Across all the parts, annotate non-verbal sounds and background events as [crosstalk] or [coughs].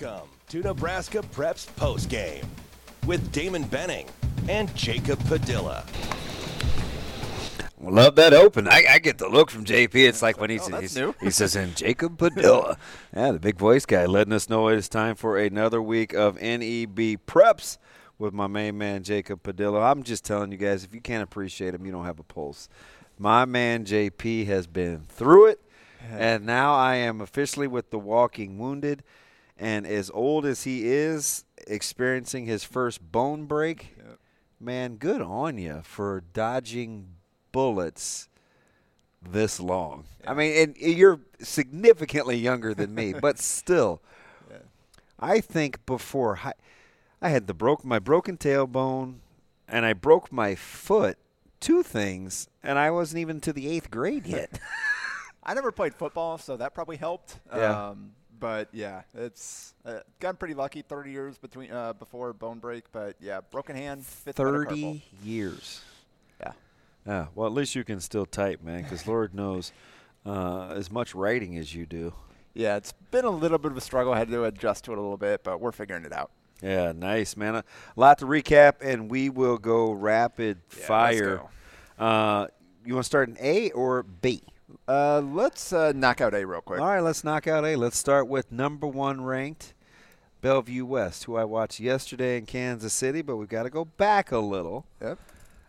Welcome to Nebraska Preps Postgame with Damon Benning and Jacob Padilla. Love that open. I, I, get the look from JP. It's like when he's, oh, he's he says, "And [laughs] Jacob Padilla, yeah, the big voice guy, letting us know it's time for another week of NEB preps with my main man Jacob Padilla. I'm just telling you guys, if you can't appreciate him, you don't have a pulse. My man JP has been through it, and now I am officially with the Walking Wounded. And as old as he is, experiencing his first bone break, Yep. man, good on you for dodging bullets this long. I mean, and you're significantly younger than me, but [laughs] still, I think before hi- I had the broke my broken tailbone, and I broke my foot. Two things, and I wasn't even to the eighth grade yet. [laughs] I never played football, so that probably helped. Yeah. Um, but yeah, it's uh, gotten pretty lucky. Thirty years between uh, before bone break, but yeah, broken hand. fifth. Thirty years. Yeah. Yeah. Well, at least you can still type, man, because Lord knows, uh, as much writing as you do. Yeah, it's been a little bit of a struggle. I had to adjust to it a little bit, but we're figuring it out. Yeah, nice, man. A lot to recap, and we will go rapid let's fire. go. Uh, you want to start in A or B? Uh, let's uh, knock out A real quick. All right, let's knock out A. Let's start with number one ranked Bellevue West, who I watched yesterday in Kansas City, but we've got to go back a little Yep.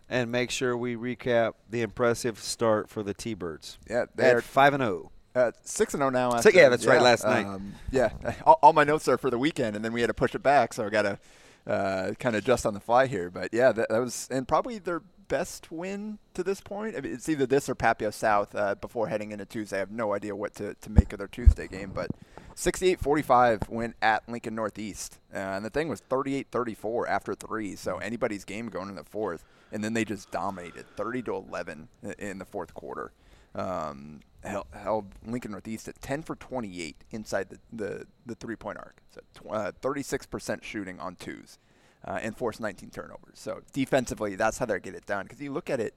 and make sure we recap the impressive start for the T-Birds. Yeah, they're five and oh. zero. Uh, six and zero now. Six- After, yeah, that's right, last night. Um, yeah, [laughs] all, all my notes are for the weekend, and then we had to push it back, so I got to uh, kind of adjust on the fly here. But yeah, that, that was and probably their best win to this point. I mean, it's either this or Papio South uh, before heading into Tuesday. I have no idea what to, to make of their Tuesday game, but 68-45 win at Lincoln Northeast, uh, and the thing was 38-34 after three. So anybody's game going in the fourth, and then they just dominated 30 to 11 in the fourth quarter um, held, held Lincoln Northeast at 10 for 28 inside the, the, the three point arc. So tw- uh, 36% shooting on twos uh, and forced 19 turnovers. So defensively, that's how they get it done. Because you look at it,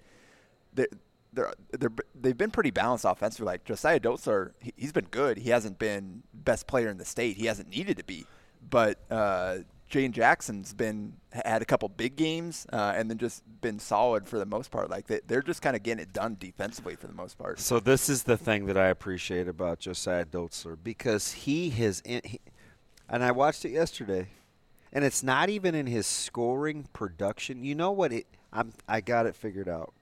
they're, they're, they're, they've been pretty balanced offensively. Like Josiah Dotzler, he, he's been good. He hasn't been best player in the state. He hasn't needed to be. But uh, Jaden Jackson's been had a couple big games uh, and then just been solid for the most part. Like they, they're just kind of getting it done defensively for the most part. So this is the thing that I appreciate about Josiah Dotzler because he has, he, and I watched it yesterday, and it's not even in his scoring production. You know what? It I'm I got it figured out.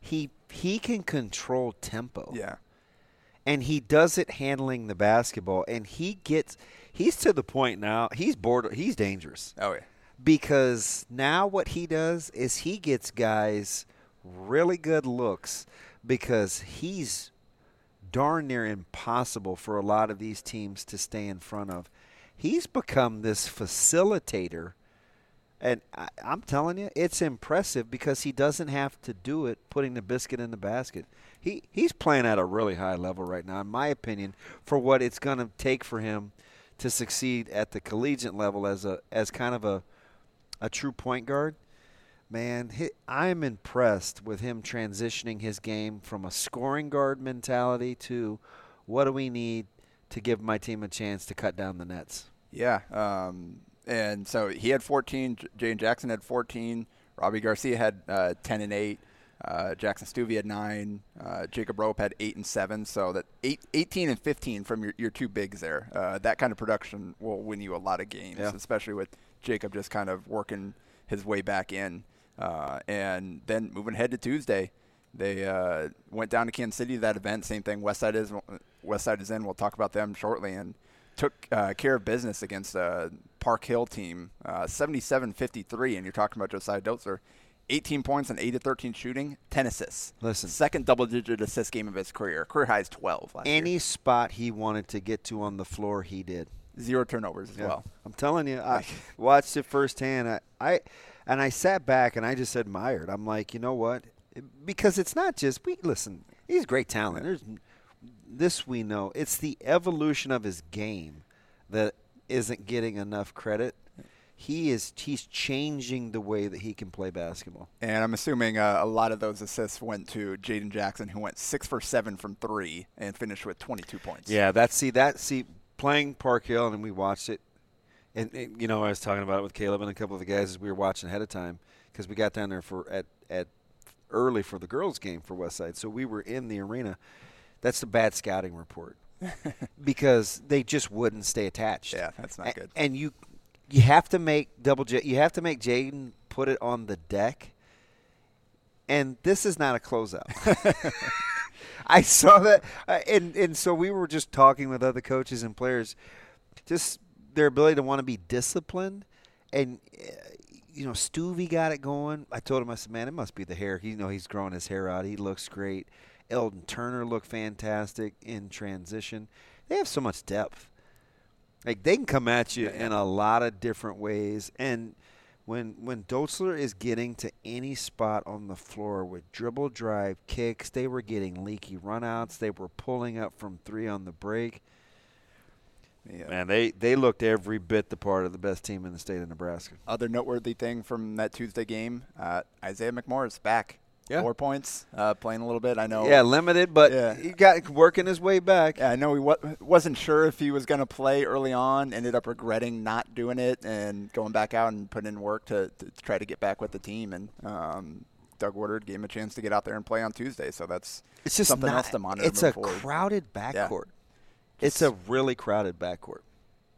He he can control tempo. Yeah. and he does it handling the basketball, and he gets he's to the point now. He's bored. He's dangerous Oh yeah. because now what he does is he gets guys really good looks because he's darn near impossible for a lot of these teams to stay in front of. He's become this facilitator, and I, I'm telling you, it's impressive because he doesn't have to do it putting the biscuit in the basket. He he's playing at a really high level right now, in my opinion, for what it's going to take for him to succeed at the collegiate level as a as kind of a a true point guard. Man, he, I'm impressed with him transitioning his game from a scoring guard mentality to what do we need to give my team a chance to cut down the nets. Yeah. Um, and so he had 14. J- Jaden Jackson had 14. Robbie Garcia had uh, 10 and 8. Uh, Jackson Stuvey had nine. Uh, Jacob Rope had eight and seven. So that eight, 18 and 15 from your, your two bigs there. Uh, that kind of production will win you a lot of games, Yeah. especially with Jacob just kind of working his way back in. Uh, and then moving ahead to Tuesday, they uh, went down to Kansas City to that event. Same thing. Westside is Westside is in. We'll talk about them shortly. And took uh, care of business against a Park Hill team, uh, 77-53. And you're talking about Josiah Dotzler. 18 points and 8 of 13 shooting, 10 assists. Listen. Second double digit assist game of his career. Career high is 12 last Any year. spot he wanted to get to on the floor, he did. Zero turnovers as Yeah. well. I'm telling you, I [laughs] watched it firsthand. I, I and I sat back and I just admired. I'm like, you know what? Because it's not just we listen. He's great talent. There's this we know. It's the evolution of his game that isn't getting enough credit. He is he's changing the way that he can play basketball. And I'm assuming uh, a lot of those assists went to Jaden Jackson, who went 6 for 7 from 3 and finished with 22 points. Yeah, that's see that see playing Park Hill and we watched it, and, and, you know I was talking about it with Caleb and a couple of the guys as we were watching ahead of time because we got down there for at at early for the girls game for Westside, so we were in the arena. That's the bad scouting report [laughs] because they just wouldn't stay attached. Yeah, that's not good. And you you have to make double J. You have to make Jaden put it on the deck. And this is not a closeout. [laughs] [laughs] I saw that, uh, and and so we were just talking with other coaches and players, just their ability to want to be disciplined, and uh, you know, Stuvie got it going. I told him, I said, man, it must be the hair. He, you know, he's growing his hair out. He looks great. Eldon Turner looked fantastic in transition. They have so much depth. Like they can come at you in a lot of different ways, and when when Dotzler is getting to any spot on the floor with dribble drive kicks, they were getting leaky runouts. They were pulling up from three on the break. Yeah. Man, they they looked every bit the part of the best team in the state of Nebraska. Other noteworthy thing from that Tuesday game, uh, Isaiah McMorris back. Yeah. Four points, uh, playing a little bit. I know. Yeah, limited, but Yeah. he got working his way back. Yeah, I know he wa- wasn't sure if he was going to play early on. Ended up regretting not doing it and going back out and putting in work to, to try to get back with the team. And um, Doug Woodard gave him a chance to get out there and play on Tuesday. So that's It's just something not, else to monitor. It's a forward. crowded backcourt. It's a really crowded backcourt.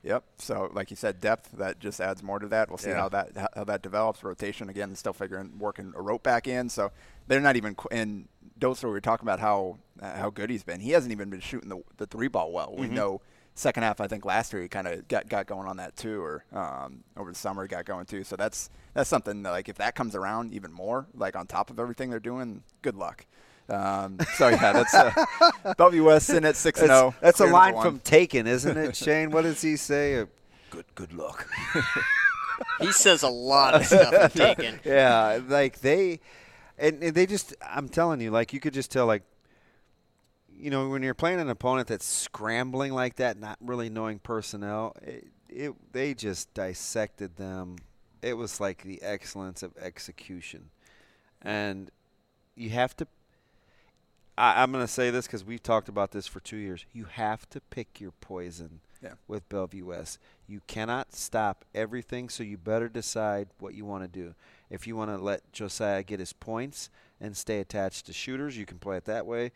Yep. So, like you said, depth that just adds more to that. We'll see Yeah. how that how that develops. Rotation again, still figuring working a rope back in. So they're not even. qu- And Dotzler, we were talking about how uh, how good he's been. He hasn't even been shooting the the three ball well. Mm-hmm. We know second half. I think last year he kind of got got going on that too, or um, over the summer he got going too. So that's that's something that, like if that comes around even more, like on top of everything they're doing, good luck. Um, so yeah, that's uh, [laughs] Bellevue West in at six and That's, zero. that's a line from Taken, isn't it, Shane? What does he say? Uh, good good luck. [laughs] He says a lot of stuff I'm [laughs] yeah, like they, and, and they just. I'm telling you, like you could just tell, like, you know, when you're playing an opponent that's scrambling like that, not really knowing personnel, it, it they just dissected them. It was like the excellence of execution, and you have to. I, I'm going to say this because we've talked about this for two years. You have to pick your poison Yeah. with Bellevue West. You cannot stop everything, so you better decide what you want to do. If you want to let Josiah get his points and stay attached to shooters, you can play it that way.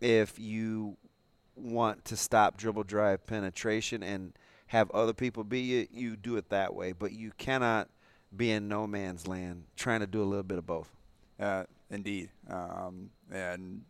If you want to stop dribble drive penetration and have other people beat you, you do it that way. But you cannot be in no man's land trying to do a little bit of both. Uh, indeed. Um, and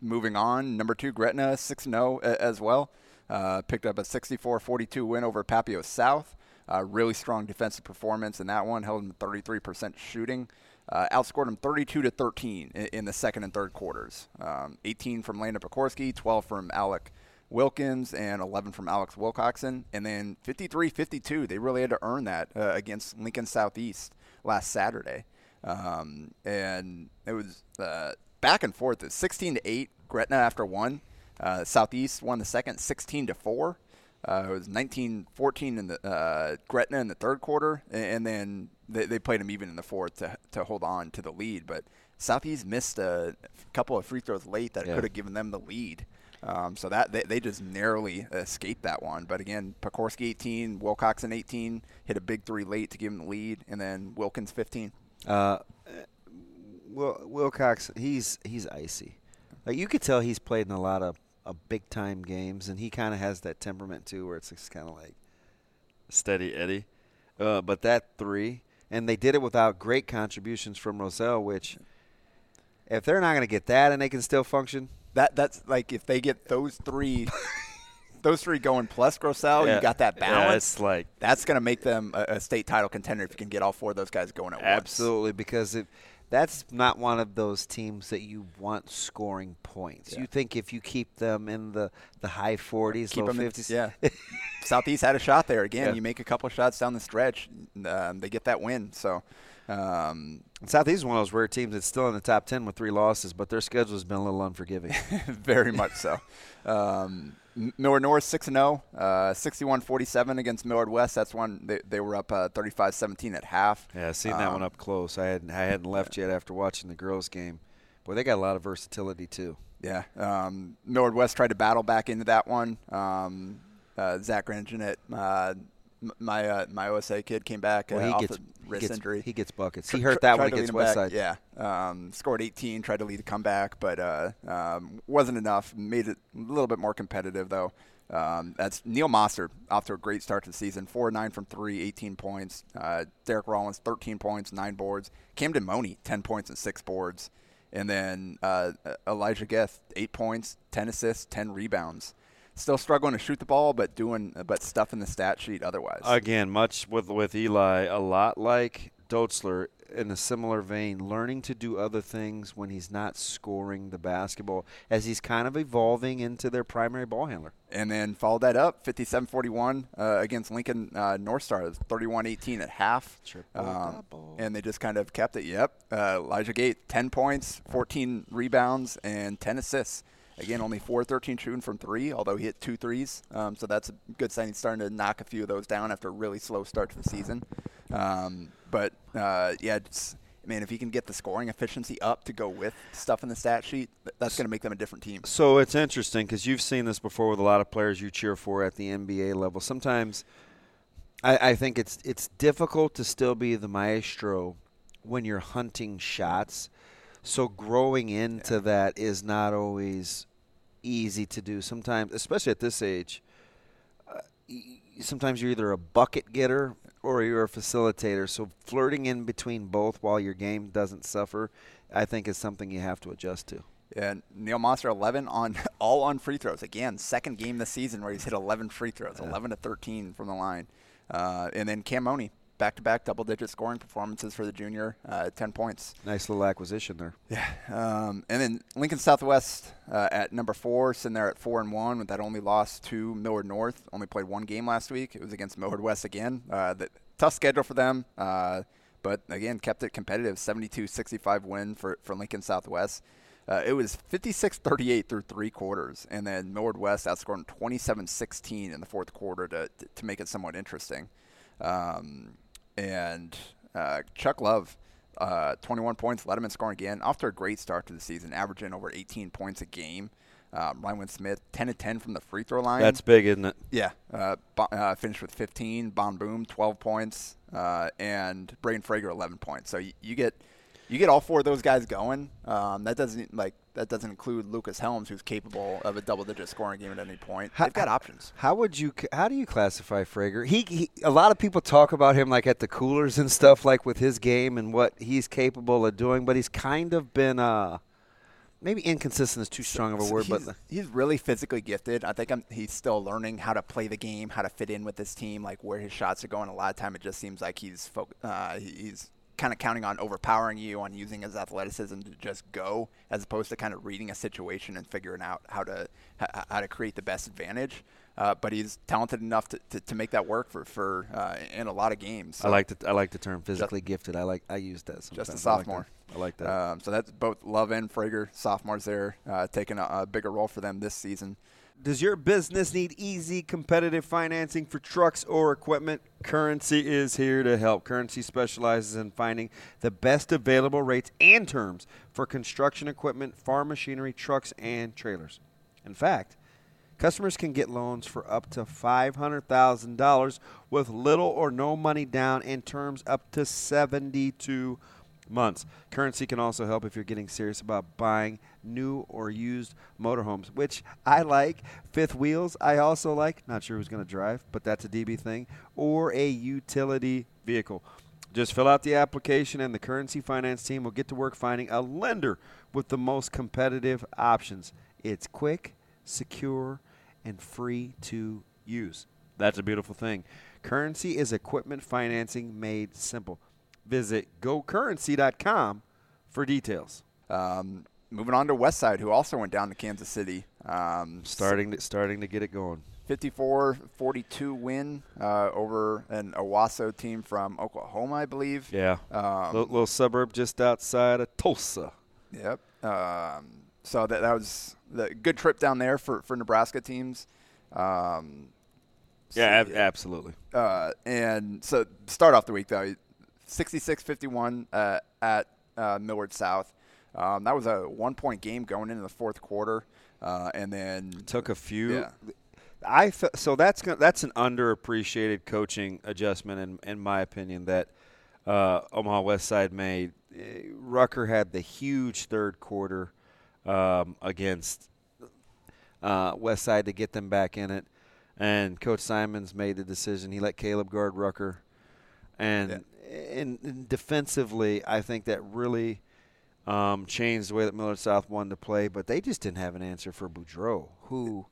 moving on, number two, Gretna, 6 0 as well. Uh, picked up a 64 42 win over Papio South. Uh, really strong defensive performance in that one, held to 33% shooting. Uh, outscored them 32 to 13 in, in the second and third quarters. Um, 18 from Landon Pekorski, 12 from Alec Wilkins, and 11 from Alex Wilcoxon. And then 53 52. They really had to earn that uh, against Lincoln Southeast last Saturday. Um, and it was uh, back and forth. It's 16 to 8, Gretna after one. Uh, Southeast won the second 16 to 4. Uh, it was 19-14 in the uh, Gretna in the third quarter, and, and then they, they played them even in the fourth to, to hold on to the lead. But Southeast missed a couple of free throws late that Yeah. could have given them the lead. Um, so that they, they just narrowly escaped that one. But again, Pekorski 18, Wilcoxon 18, hit a big three late to give them the lead, and then Wilkins 15. Uh, Will Wilcox, he's he's icy. Like you could tell he's played in a lot of, of big time games, and he kind of has that temperament too, where it's just kind of like steady Eddie. Uh, but that three, and they did it without great contributions from Roselle, which if they're not going to get that and they can still function, That that's like if they get those three, [laughs] those three going plus Grossell, Yeah. you got that Yeah, balance. it's like- that's going to make them a, a state title contender if you can get all four of those guys going at once. Absolutely, because if that's not one of those teams that you want scoring points. You think if you keep them in the, the high 40s, Keep low them in- 50s, yeah. [laughs] Southeast had a shot there again. Yeah. You make a couple shots down the stretch, um, they get that win. So. Um, Southeast is one of those rare teams that's still in the top 10 with three losses, but their schedule has been a little unforgiving. [laughs] very much so. Um, Millard North six and zero, uh, 61-47 against Millard West. That's one they, they were up uh, 35-17 at half. yeah, I seen that one Um, up close. I hadn't, I hadn't left yet after watching the girls' game. Boy, they got a lot of versatility, too. Yeah, um, Millard West tried to battle back into that one. Um, uh, Zach Rangenet, uh, my uh, my OSA kid, came back Well, uh, he off gets, a he wrist gets injury. He gets buckets. He hurt that tried one against. Westside. Yeah, um, scored 18, tried to lead the comeback, but uh, um, wasn't enough. Made it a little bit more competitive though. Um, that's Neil Moster off to a great start to the season. Four nine from three, 18 points. Uh, Derek Rollins 13 points, nine boards. Camden Money 10 points and six boards, and then uh, Elijah Geth eight points, 10 assists, 10 rebounds. Still struggling to shoot the ball, but doing but stuff in the stat sheet otherwise. Again, much with with Eli, a lot like Dotzler in a similar vein, learning to do other things when he's not scoring the basketball, as he's kind of evolving into their primary ball handler. and then followed that up 57-41 uh, against Lincoln uh, North Star. 31-18 at half. Triple Um, double. and they just kind of kept it. Yep. Uh, Elijah Gate, 10 points, 14 rebounds, and 10 assists. Again, only 4-13 shooting from three, although he hit two threes. Um, so that's a good sign. He's starting to knock a few of those down after a really slow start to the season. Um, but, uh, yeah, it's, man, if he can get the scoring efficiency up to go with stuff in the stat sheet, that's going to make them a different team. So it's interesting because you've seen this before with a lot of players you cheer for at the NBA level. Sometimes I, I think it's it's difficult to still be the maestro when you're hunting shots. So growing into that is not always easy to do. Sometimes, especially at this age, uh, sometimes you're either a bucket getter or you're a facilitator. So flirting in between both while your game doesn't suffer, I think is something you have to adjust to. And Neil Monster 11 on [laughs] all on free throws. Again, second game this season where he's hit 11 free throws, 11 to 13 from the line. Uh, and then Cam Money, back-to-back double-digit scoring performances for the junior, uh, 10 points. Nice little acquisition there. Yeah. Um, and then Lincoln Southwest uh, at number four, sitting there at four and one with that only loss to Millard North. Only played one game last week. It was against Millard West again. Uh, the, tough schedule for them, uh, but again kept it competitive. 72-65 win for for Lincoln Southwest. Uh, it was 56-38 through three quarters, and then Millard West outscored 27-16 in the fourth quarter to to make it somewhat interesting. Um, and uh, Chuck Love, uh, 21 points, led him in scoring again. Off to a great start to the season, averaging over 18 points a game. Um, Ryan Smith, 10 to 10 from the free throw line. That's big, isn't it? Yeah, uh, Bo- uh, finished with 15. Bon Boom, 12 points, uh, and Braden Frager, 11 points. So you, you get you get all four of those guys going. Um, that doesn't like that doesn't include Lucas Helms, who's capable of a double-digit scoring game at any point. How- They've got options. How would you? How do you classify Frager? He, he, a lot of people talk about him like at the coolers and stuff, like with his game and what he's capable of doing. But he's kind of been, uh, maybe inconsistent is too strong of a word, he's, but he's really physically gifted. I think I'm, he's still learning how to play the game, how to fit in with this team, like where his shots are going. A lot of time, it just seems like he's fo- uh, he's kind of counting on overpowering you, on using his athleticism to just go, as opposed to kind of reading a situation and figuring out how to how to create the best advantage. Uh, but he's talented enough to, to, to make that work for for uh, in a lot of games. I like the I like the term physically gifted. I like I use that. Sometimes. just a I like sophomore. that. I like that. Um, so that's both Love and Frager, sophomores there, uh, taking a, a bigger role for them this season. Does your business need easy, competitive financing for trucks or equipment? Currency is here to help. Currency specializes in finding the best available rates and terms for construction equipment, farm machinery, trucks, and trailers. In fact, customers can get loans for up to $500,000 with little or no money down and terms up to 72 months. Currency can also help if you're getting serious about buying new or used motorhomes, which I like. Fifth wheels, I also like. Not sure who's going to drive, but that's a DB thing. Or a utility vehicle. Just fill out the application, and the Currency Finance team will get to work finding a lender with the most competitive options. It's quick, secure, and free to use. That's a beautiful thing. Currency is equipment financing made simple. Visit gocurrency.com for details. Um, moving on to Westside, who also went down to Kansas City. Um, starting to, starting to get it going. 54-42 win uh, over an Owasso team from Oklahoma, I believe. Yeah, um, little, little, suburb just outside of Tulsa. Yep. Um, so that that was the good trip down there for for Nebraska teams. Um, yeah, ab- absolutely. Uh, and so start off the week though, 66-51 uh, at uh, Millard South. Um, that was a one point game going into the fourth quarter, uh, and then took a few. Yeah. I fe- so that's that's an underappreciated coaching adjustment in in my opinion that uh, Omaha West Side made. Rucker had the huge third quarter um, against uh, West Side to get them back in it, and Coach Simons made the decision. He let Caleb guard Rucker, and yeah and, and defensively, I think that really um, changed the way that Millard South wanted to play. But they just didn't have an answer for Boudreau, who,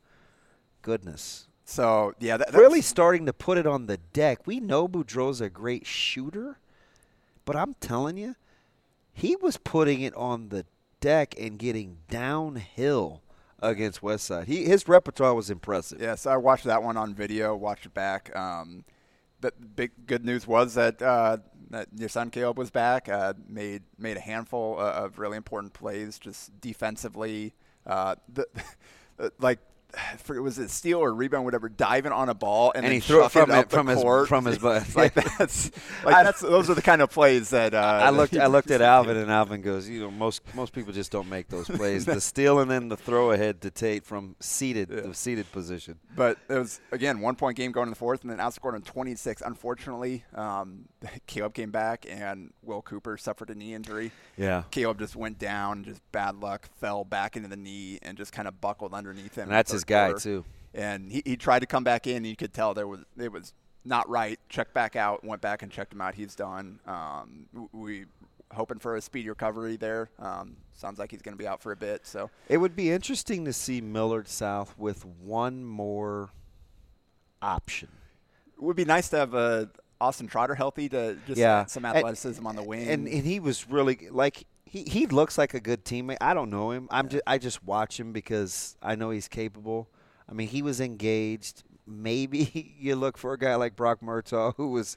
goodness. So yeah, that, really starting to put it on the deck. We know Boudreau's a great shooter, but I'm telling you, he was putting it on the deck and getting downhill against Westside. He his repertoire was impressive. Yes, I watched that one on video. Watched it back. Um, the big good news was that uh, that your son Caleb was back. Uh, made made a handful of really important plays, just defensively. Uh, the, [laughs] like was it steal or rebound, whatever, diving on a ball and, and he threw it from, it from his court. from his butt. [laughs] like that's like that's those are the kind of plays that uh, I looked I looked at Alvin [laughs] and Alvin goes, you know, most most people just don't make those plays. [laughs] the steal and then the throw ahead to Tate from seated yeah. the seated position. But it was again one point game going in the fourth and then outscored on 26. Unfortunately, um, Caleb came back and Will Cooper suffered a knee injury. Yeah, Caleb just went down, just bad luck, fell back into the knee and just kind of buckled underneath him. And that's his guy too and he, he tried to come back in. And you could tell there was it was not right. Checked back out, went back and checked him out. He's done. Um, we hoping for a speedy recovery there. Um, sounds like he's going to be out for a bit. So it would be interesting to see Millard South with one more option. It would be nice to have a uh, Austin Trotter healthy to just yeah. some athleticism and, on the wing. And, and he was really like he, he looks like a good teammate. I don't know him. I'm just I just watch him because I know he's capable. I mean, he was engaged. Maybe [laughs] you look for a guy like Brock Murtaugh who was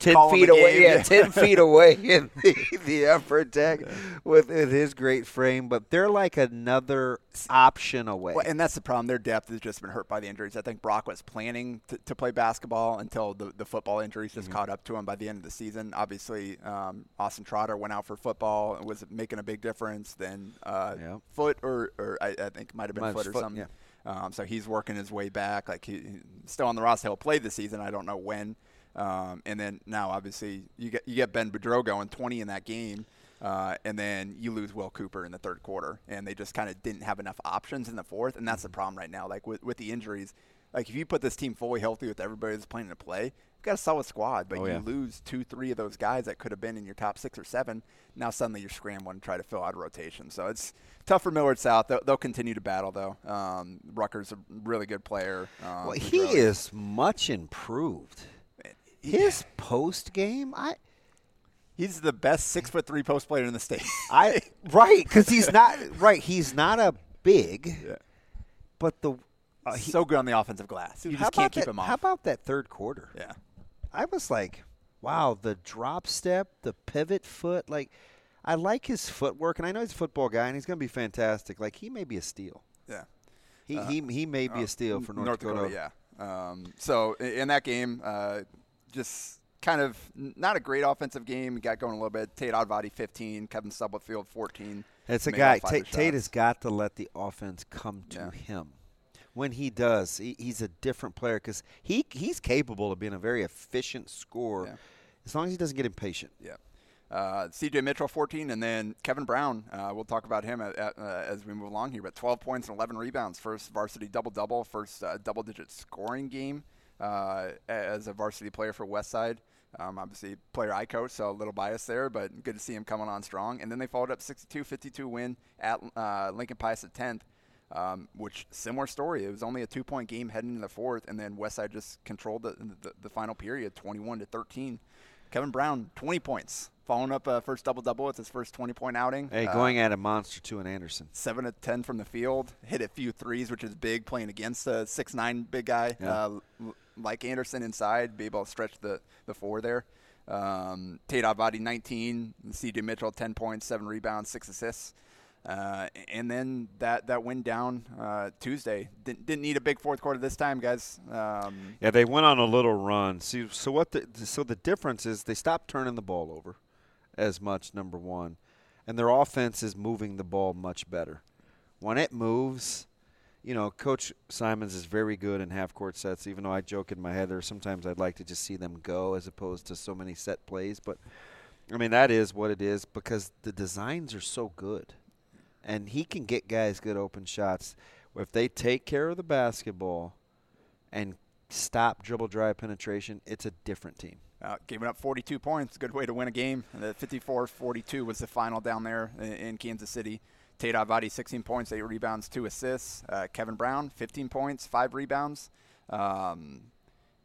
ten feet away. Yeah, [laughs] ten feet away in the, the upper deck with, with, his great frame. But they're like another option away. Well, and that's the problem. Their depth has just been hurt by the injuries. I think Brock was planning to, to play basketball until the, the football injuries just mm-hmm. caught up to him by the end of the season. Obviously, um, Austin Trotter went out for football and was making a big difference. Then uh, foot or, or I, I think might have been foot or something. Yeah. Um, so he's working his way back. Like he, he's still on the roster. He'll play this season. I don't know when. Um, and then now, obviously, you get you get Ben Boudreau going 20 in that game, uh, and then you lose Will Cooper in the third quarter, and they just kind of didn't have enough options in the fourth, and that's the problem right now. Like with with the injuries, like if you put this team fully healthy with everybody that's playing to play, you've got a solid squad, but oh, you yeah. lose two, three of those guys that could have been in your top six or seven. Now suddenly you're scrambling to try to fill out a rotation. So it's tough for Millard South. They'll, they'll continue to battle though. Um, Rucker's a really good player. Um, well, he is much improved. His post game, I. He's the best six foot three post player in the state. I [laughs] right because he's not right. He's not a big, yeah. but the uh, he, so good on the offensive glass. You just can't keep that, him off. How about that third quarter? Yeah, I was like, wow, the drop step, the pivot foot, like. I like his footwork, and I know he's a football guy, and he's going to be fantastic. Like he may be a steal. Yeah, he uh, he, he may be uh, a steal for North, North Dakota. Dakota. Yeah. Um, so in that game, uh, just kind of not a great offensive game. Got going a little bit. Tate Advadi 15, Kevin Stubblefield 14. It's a guy. Tate, Tate has got to let the offense come to yeah. him when he does, he, he's a different player because he he's capable of being a very efficient scorer, yeah. as long as he doesn't get impatient. Yeah. Uh, CJ Mitchell 14, and then Kevin Brown. Uh, we'll talk about him at, at, uh, as we move along here. But 12 points and 11 rebounds, first varsity double double, first uh, double digit scoring game uh, as a varsity player for Westside. Um, obviously, player I coach, so a little bias there, but good to see him coming on strong. And then they followed up 62-52 win at uh, Lincoln Pius at 10th. Um, which similar story. It was only a two-point game heading into the fourth, and then Westside just controlled the, the, the final period, 21 to 13. Kevin Brown, 20 points, following up a first double double. It's his first 20 point outing. Hey, going uh, at a monster too in Anderson. Seven to 10 from the field, hit a few threes, which is big, playing against a six nine big guy yeah. uh, like Anderson inside, be able to stretch the the four there. Um, Tate Avadi 19, CJ Mitchell 10 points, seven rebounds, six assists. Uh, and then that, that went down uh, Tuesday. Didn't, didn't need a big fourth quarter this time, guys. Um, yeah, they went on a little run. See, so what? The, so the difference is they stopped turning the ball over as much. Number one, and their offense is moving the ball much better. When it moves, you know, Coach Simons is very good in half court sets. Even though I joke in my head, there sometimes I'd like to just see them go as opposed to so many set plays. But I mean, that is what it is because the designs are so good and he can get guys good open shots. If they take care of the basketball and stop dribble drive penetration, it's a different team. Uh, giving up 42 points, good way to win a game. The 54-42 was the final down there in, in Kansas City. Tate Avadi, 16 points, 8 rebounds, 2 assists. Uh, Kevin Brown, 15 points, 5 rebounds. Um,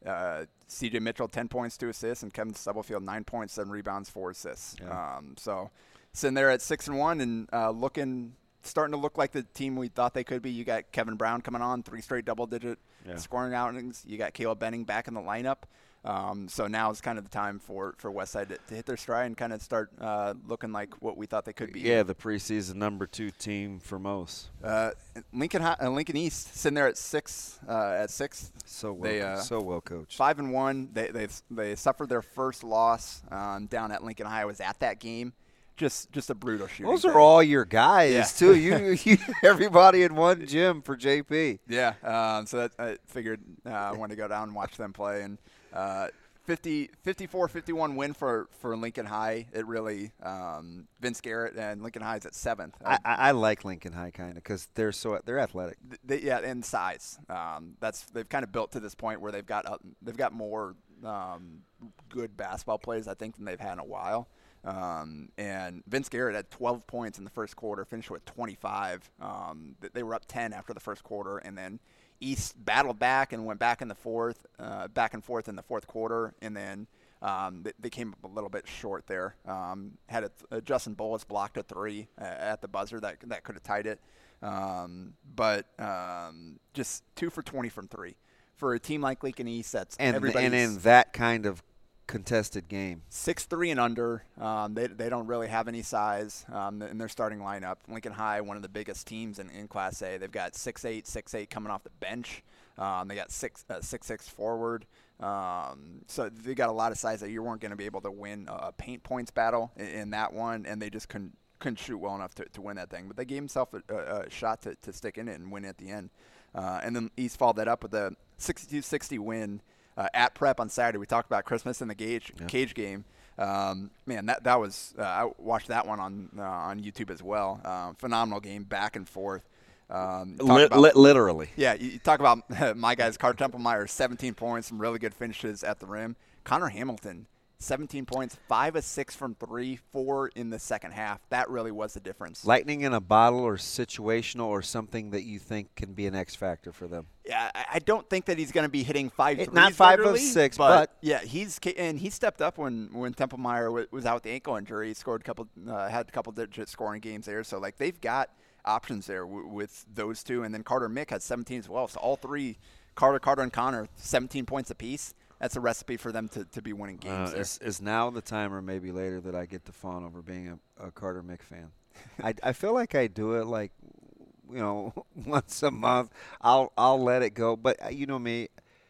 uh, CJ Mitchell, 10 points, 2 assists. And Kevin Stubblefield, 9 points, 7 rebounds, 4 assists. Yeah. Um, so – sitting there at six and one and uh, looking starting to look like the team we thought they could be. You got Kevin Brown coming on, three straight double digit yeah. scoring outings. You got Caleb Benning back in the lineup. Um, so now is kind of the time for, for Westside to, to hit their stride and kind of start uh, looking like what we thought they could be. Yeah, the preseason number two team for most. Uh, Lincoln uh, Lincoln East sitting there at six uh, at six. So well, they, uh, so well coached. Five and one. They they they suffered their first loss um, down at Lincoln High. I was at that game just just a brutal shooting. Those thing. are all your guys yeah. too. You, [laughs] you everybody in one gym for JP. Yeah. Um, so that, I figured uh, I wanted to go down and watch them play and. Uh, 50, 54-51 win for, for Lincoln High. It really um, Vince Garrett and Lincoln High is at seventh. I, I, I like Lincoln High kind of because they're so they're athletic. They, yeah, and size. Um, that's they've kind of built to this point where they've got uh, they've got more um, good basketball players I think than they've had in a while. Um, and Vince Garrett had 12 points in the first quarter, finished with 25. Um, they were up 10 after the first quarter, and then East battled back and went back in the fourth, uh, back and forth in the fourth quarter, and then um, they, they, came up a little bit short there. Um, had a, a Justin Bolles blocked a three uh, at the buzzer that that could have tied it, um, but um, just two for 20 from three for a team like Lincoln East. That's and and in that kind of contested game. Six three and under. Um, they, they don't really have any size um, in their starting lineup. Lincoln High, one of the biggest teams in, in Class A. They've got six eight, six eight coming off the bench. Um, they got six uh, six six forward. Um, so they got a lot of size that you weren't going to be able to win a paint points battle in, in, that one, and they just couldn't couldn't shoot well enough to, to win that thing. But they gave themselves a, a, a shot to, to stick in it and win at the end. Uh, and then East followed that up with a 62-60 win uh, at prep on Saturday. We talked about Christmas and the Gage yep. Cage game. Um, man, that that was uh, I watched that one on uh, on YouTube as well. Um, phenomenal game, back and forth. Um, about, literally. Yeah, you, talk about [laughs] my guys, Carter Templemeyer, 17 points, some really good finishes at the rim. Connor Hamilton, 17 points, five of six from three, four in the second half. That really was the difference. Lightning in a bottle, or situational, or something that you think can be an X factor for them. Yeah, I don't think that he's going to be hitting five. It, not five of six, but, but, yeah, he's and he stepped up when when Templemeyer was out with the ankle injury. He scored a couple, uh, had a couple digit scoring games there. So like they've got options there w- with those two, and then Carter Mick had 17 as well. So all three, Carter, Carter, and Connor, 17 points apiece that's a recipe for them to, to be winning games. Uh, is, is, now the time, or maybe later, that I get to fawn over being a, a Carter Mick fan? I, I feel like I do it like, you know, [laughs] once a month. I'll I'll let it go. But uh, you know me,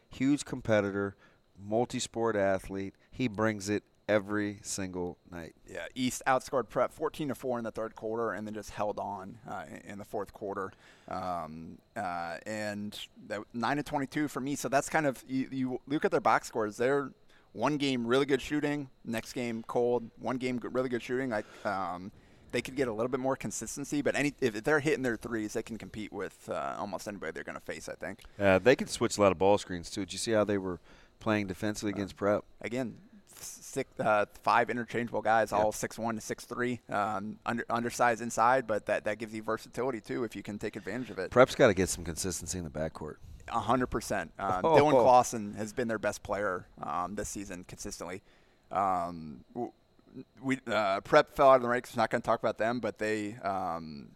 huge competitor, multi-sport athlete. He brings it every single night. Yeah, East outscored Prep 14 to four in the third quarter, and then just held on uh, in the fourth quarter. Um, uh, and that, nine to 22 for me. So that's kind of you, you, look at their box scores. They're one game really good shooting, next game cold, one game really good shooting. Like um, they could get a little bit more consistency, but any if they're hitting their threes, they can compete with uh, almost anybody they're going to face. I think. Uh, they could switch a lot of ball screens too. Did you see how they were playing defensively uh, against Prep? Again, six, uh, five interchangeable guys, all six one to six three, um, under, undersized inside, but that, that gives you versatility too if you can take advantage of it. Prep's got to get some consistency in the backcourt. hundred percent. [laughs] Um, oh. Dylan Clausen has been their best player um, this season consistently. Um, we uh, Prep fell out of the ranks. Not going to talk about them, but they um,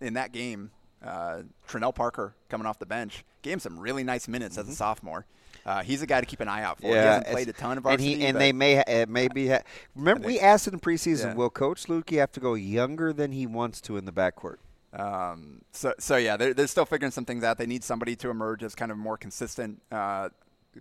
in that game, uh, Trinell Parker coming off the bench gave him some really nice minutes mm-hmm. as a mm-hmm. sophomore. Uh, he's a guy to keep an eye out for. Yeah, he hasn't played a ton of varsity. And, he, and they may maybe ha- remember we asked in preseason, yeah. will Coach Lukey have to go younger than he wants to in the backcourt? Um, so so yeah, they're, they're still figuring some things out. They need somebody to emerge as kind of more consistent uh,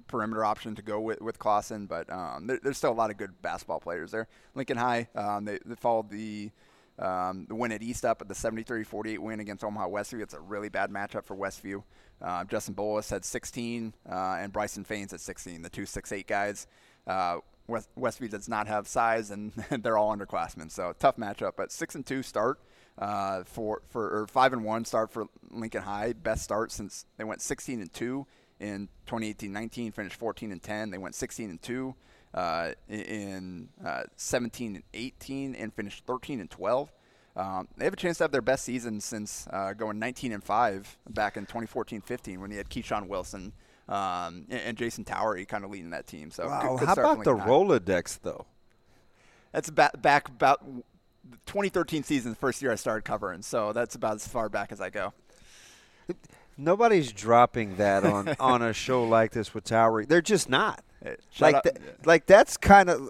perimeter option to go with with Clausen, but um, there, there's still a lot of good basketball players there. Lincoln High, um, they, they followed the um, the win at East up at the 73-48 win against Omaha Westview. It's a really bad matchup for Westview. Uh, Justin Bolus had 16, uh, and Bryson Faines at 16, the two six-eight guys. Uh, West, Westview does not have size, and [laughs] they're all underclassmen, so tough matchup. But six and two start uh, for for or five and one start for Lincoln High, best start since they went 16 and two in 2018-19, finished 14 and 10. They went 16 and two uh, in uh, 17 and 18, and finished 13 and 12. Um, they have a chance to have their best season since uh, going 19 and 5 back in 2014-15 when they had Keyshawn Wilson um, and, and, Jason Towery kind of leading that team. So wow, how about the Rolodex though? That's back, back about 2013 season, the first year I started covering. So that's about as far back as I go. Nobody's dropping that on, on a show like this with Towery. They're just not. Like, th- like that's kind of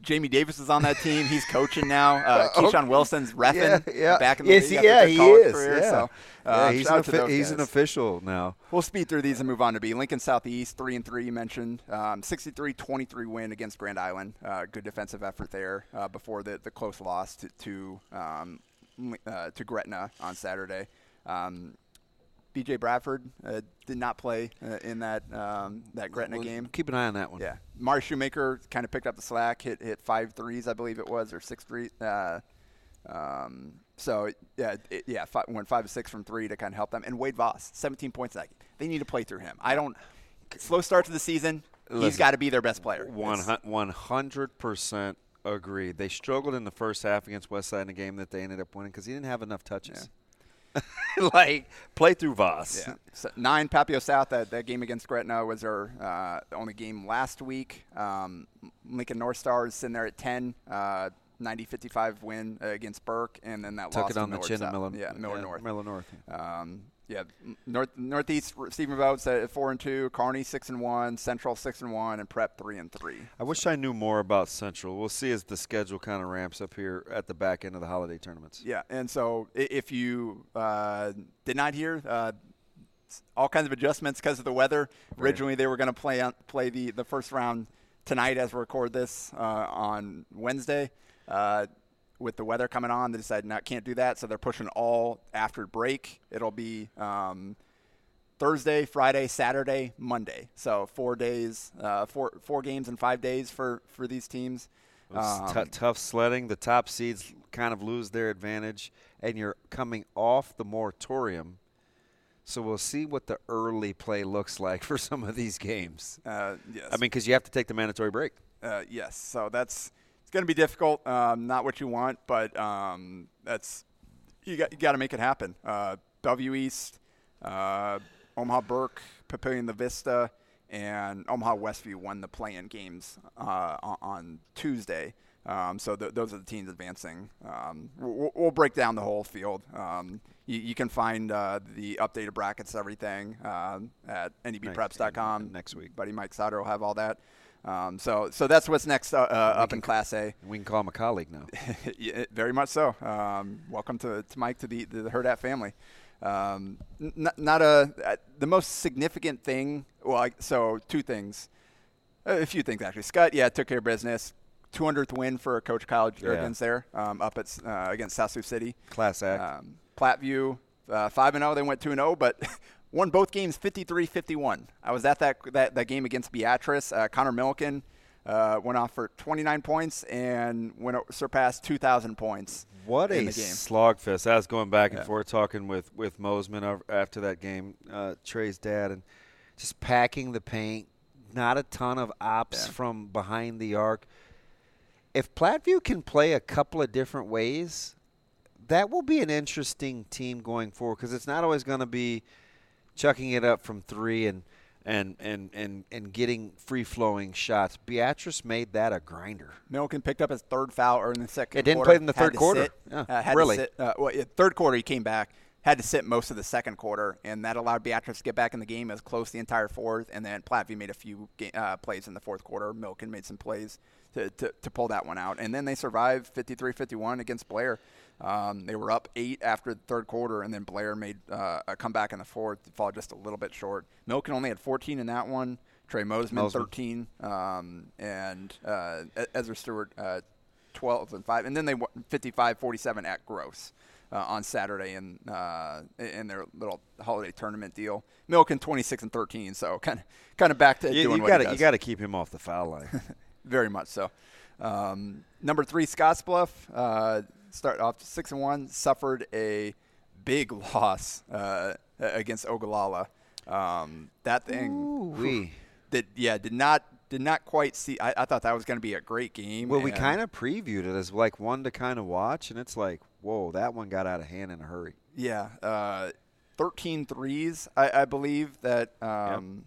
Jamie Davis is on that team. He's coaching now. [laughs] Uh, Keyshawn okay. Wilson's refing yeah, yeah. back in the yes, league. Yeah, he is. Career, yeah. So, uh, yeah, he's, an, he's an, official now. We'll speed through these and move on to B. Lincoln Southeast, 3 and 3, you mentioned. Um, 63 23 win against Grand Island. Uh, good defensive effort there uh, before the, the close loss to, to, um, uh, to Gretna on Saturday. Um, B.J. Bradford uh, did not play uh, in that um, that Gretna well, game. Keep an eye on that one. Yeah, Mari Shoemaker kind of picked up the slack, hit hit five threes, I believe it was, or six three. Uh, um, so yeah, it, yeah, five, went five to six from three to kind of help them. And Wade Voss, 17 points that game. They need to play through him. I don't. Slow start to the season. Listen, he's got to be their best player. One hundred percent agreed. They struggled in the first half against West Side in a game that they ended up winning because he didn't have enough touches. Yeah. [laughs] like play through Voss. Yeah. So nine Papio South. That, that game against Gretna was our uh, only game last week. Um, Lincoln North Stars sitting there at ten. Uh, 90-55 win uh, against Burke, and then that took loss it on the chin of Miller, yeah, Miller yeah, North. Miller North. Um, yeah, North Northeast Stephenville at four and two, Kearney six and one, Central six and one, and Prep three and three. I wish I knew more about Central. We'll see as the schedule kind of ramps up here at the back end of the holiday tournaments. Yeah, and so if you uh, did not hear. Uh, all kinds of adjustments because of the weather. Right. Originally, they were going to play play the, the first round tonight as we record this uh, on Wednesday. Uh, with the weather coming on, they decided not can't do that, so they're pushing all after break. It'll be um, Thursday, Friday, Saturday, Monday. So four days, uh, four four games in five days for for these teams. Um, t- tough sledding. The top seeds kind of lose their advantage, and you're coming off the moratorium. So we'll see what the early play looks like [laughs] for some of these games. Uh, yes. I mean, because you have to take the mandatory break. Uh, yes. So that's it's going to be difficult. Um, not what you want, but um, that's you got you got to make it happen. Uh, Bellevue East, uh, Omaha Burke, Papillion-La Vista, and Omaha Westview won the play-in games uh, on, Tuesday. Um, so th- those are the teams advancing. Um, we'll, we'll, break down the whole field. Um, you, you, can find uh, the updated brackets, everything uh, at ndbpreps.com. Next week, buddy Mike Sauter will have all that. Um, so, so that's what's next uh, uh, up in Class A. We can call him a colleague now. [laughs] yeah, very much so. Um, welcome to, to Mike to the the family. Um, n- not a uh, the most significant thing. Well, I, so two things, a few things actually. Skutt, yeah, took care of business. 200th win for Coach Kyle Jurgens yeah. there um, up at uh, against South Sioux City. Class act. Um, Platteview, uh, five and zero. Oh, they went two and zero, oh, but [laughs] won both games 53-51. I was at that that, that game against Beatrice. Uh, Connor Milliken uh, went off for 29 points and went surpassed 2,000 points. What in a the game. slogfest! I was going back and Yeah. forth talking with with Mosman after that game, uh, Trey's dad, and just packing the paint. Not a ton of ops Yeah. from behind the arc. If Platteview can play a couple of different ways, that will be an interesting team going forward because it's not always going to be chucking it up from three and and and and and getting free flowing shots. Beatrice made that a grinder. Milliken picked up his third foul or in the second. It didn't quarter, play in the third quarter. sit, Yeah, uh, had really. Sit, uh, well, yeah, third quarter he came back, had to sit most of the second quarter, and that allowed Beatrice to get back in the game. as close the entire fourth, and then Platteview made a few ga- uh, plays in the fourth quarter. Milken made some plays to, to, to pull that one out, and then they survived 53-51 against Blair. Um, they were up eight after the third quarter, and then Blair made uh, a comeback in the fourth, fall just a little bit short. Milken only had 14 in that one. Trey Mosman, Mosman. 13, um, and uh, Ezra Stewart, uh, 12 and 5. And then they won 55 47 at Gross uh, on Saturday in, uh, in their little holiday tournament deal. Milken 26 and 13, so kind of kind of back to You, doing you what got he does. you got to keep him off the foul line. [laughs] Very much so. Um, number three, Scottsbluff, uh, start off six and one, suffered a big [laughs] loss uh, against Ogallala. Um, that thing, we. did yeah, did not did not quite see. I, I thought that was going to be a great game. Well, we kind of previewed it as like one to kind of watch, and it's like, whoa, that one got out of hand in a hurry. Yeah, uh, 13 threes, I, I believe that um,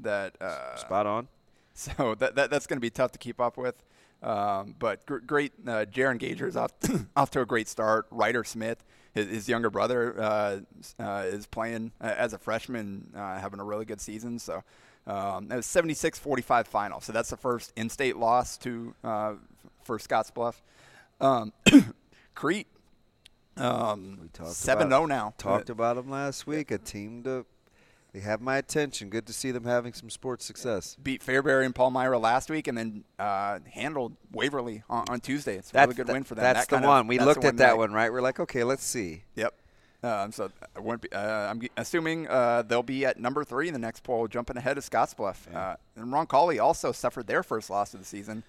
that uh, Spot on. [laughs] so that, that that's going to be tough to keep up with. Um, but gr- great, uh, Jaron is off [coughs] off to a great start. Ryder Smith, his, his younger brother, uh, uh, is playing uh, as a freshman, uh, having a really good season. So um, it was 76-45 final. So that's the first in-state loss to uh, for Scottsbluff. Um, [coughs] Crete, um, We talked 7-0 now. Talked about them last week. A team to they have my attention. Good to see them having some sports success. beat Fairbury and Palmyra last week, and then uh, handled Waverly on, on Tuesday. It's a That's really good the- win for them. That's That the of- one. We looked at that one, right? We're like, okay, let's see. Yep. Um, so I wouldn't be, uh, I'm assuming uh, they'll be at number three in the next poll, jumping ahead of Scottsbluff. Uh, and Roncalli also suffered their first loss of the season.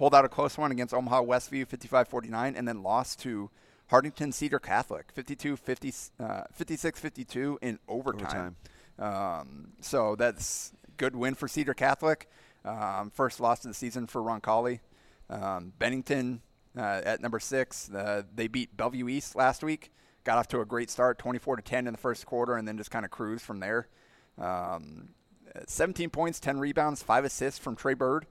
Pulled out a close one against Omaha Westview, 55-49, and then lost to Hartington Cedar Catholic, 52 50, uh, 56-52 in overtime. Um, so that's a good win for Cedar Catholic. Um, first loss of the season for Roncalli. Um, Bennington uh, at number six. Uh, they beat Bellevue East last week. Got off to a great start, 24 to 10 in the first quarter, and then just kind of cruised from there. Um, 17 points, 10 rebounds, five assists from Trey Bird.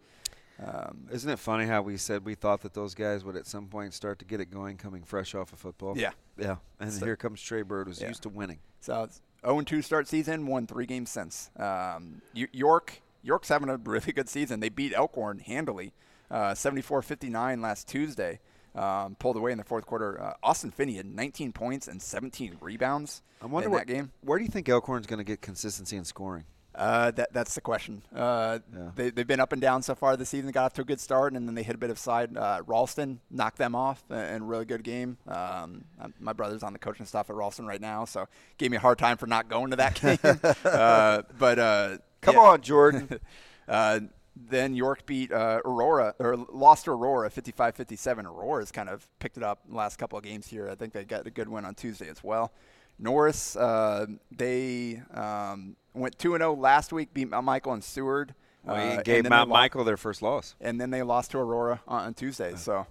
Um, Isn't it funny how we said we thought that those guys would at some point start to get it going, coming fresh off of football? Yeah. yeah. And So- here comes Trey Bird, who's Yeah. used to winning. So it's 0 2 start season, won three games since. Um, York York's having a really good season. They beat Elkhorn handily, uh, 74-59 last Tuesday. Um, pulled away in the fourth quarter. Uh, Austin Finney had 19 points and 17 rebounds I wonder in what, that game. Where do you think Elkhorn's going to get consistency in scoring? Uh, that that's the question. Uh, Yeah. they, they've been up and down so far this season. Got off to a good start, and then they hit a bit of side. Uh, Ralston knocked them off uh, in a really good game. Um, my brother's on the coaching staff at Ralston right now, so gave me a hard time for not going to that [laughs] game. uh, but uh, Come yeah. on, Jordan. [laughs] Uh, then York beat uh, Aurora, or lost to Aurora 55 57. Aurora's kind of picked it up in the last couple of games here. I think they got a good win on Tuesday as well. Norris, uh, they um, went 2 0 last week, beat Mount Michael and Seward. Well, Uh, he and gave Mount they Michael their first loss. and then they lost to Aurora on, on Tuesday. So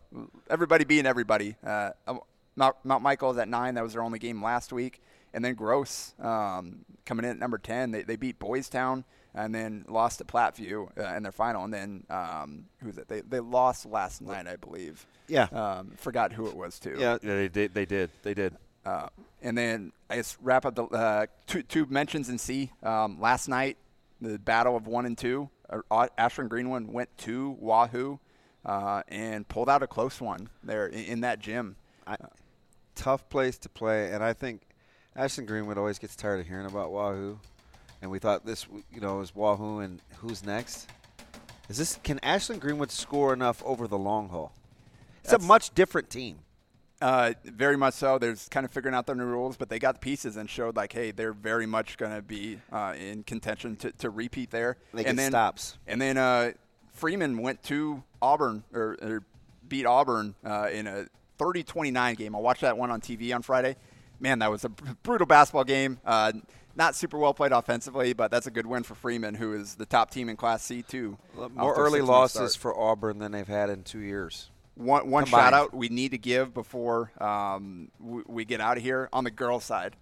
everybody beating everybody. Uh, Mount, Mount Michael is at nine. That was their only game last week. And then Gross um, coming in at number ten. They, they beat Boys Town and then lost to Platteview uh, in their final. And then um, who's it? They they lost last night, I believe. Yeah. Um, forgot who it was too. Yeah, they did. They did. They did. Uh, and then I guess wrap up the uh, two, two mentions in C. Um, last night, the battle of one and two. Uh, Ashland Greenwood went to Wahoo uh, and pulled out a close one there in, in that gym. I, tough place to play, and I think Ashland Greenwood always gets tired of hearing about Wahoo, and we thought this, you know, is Wahoo, and who's next? Is this can Ashland Greenwood score enough over the long haul? It's a much different team. Uh, very much so. There's kind of figuring out their new rules, but they got the pieces and showed like, hey, they're very much going to be uh, in contention to, to repeat there. They and then, stops. And then uh, Freeman went to Auburn or, or beat Auburn uh, in a 30-29 game. I watched that one on TV on Friday. Man, that was a brutal basketball game. Uh, not super well played offensively, but that's a good win for Freeman, who is the top team in Class C too. More early losses for Auburn than they've had in two years. One, one Combined. shout out we need to give before um, we, we get out of here on the girls' side.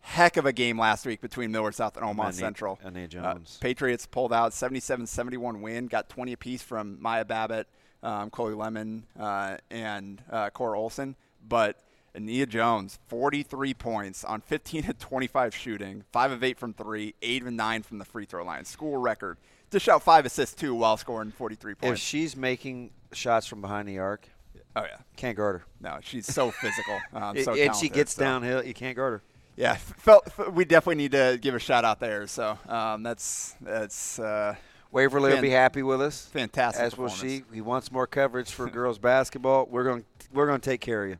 Heck of a game last week between Millard South and Omaha Central. Ania Uh, Jones. Patriots pulled out 77-71 win, got 20 apiece from Maya Babbitt, um, Chloe Lemon, uh, and uh, Cora Olson. But Ania Jones, 43 points on 15 to 25 shooting, 5 of 8 from 3, 8 of 9 from the free throw line. School record. Dish out 5 assists, too, while scoring 43 points. If she's making shots from behind the arc, oh, yeah. can't guard her. No, she's so [laughs] physical. Um, and she gets so. downhill, you can't guard her. Yeah, felt, f- we definitely need to give a shout out there. So um, that's that's uh, Waverly will be happy with us. fantastic. As will she. He wants more coverage for girls basketball. We're going we're going to take care of you.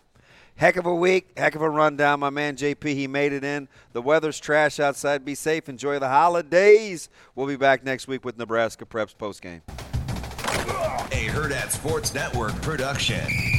Heck of a week, heck of a rundown. My man JP, he made it in. The weather's trash outside. Be safe. Enjoy the holidays. We'll be back next week with Nebraska Preps postgame. A Hurrdat Sports Network production.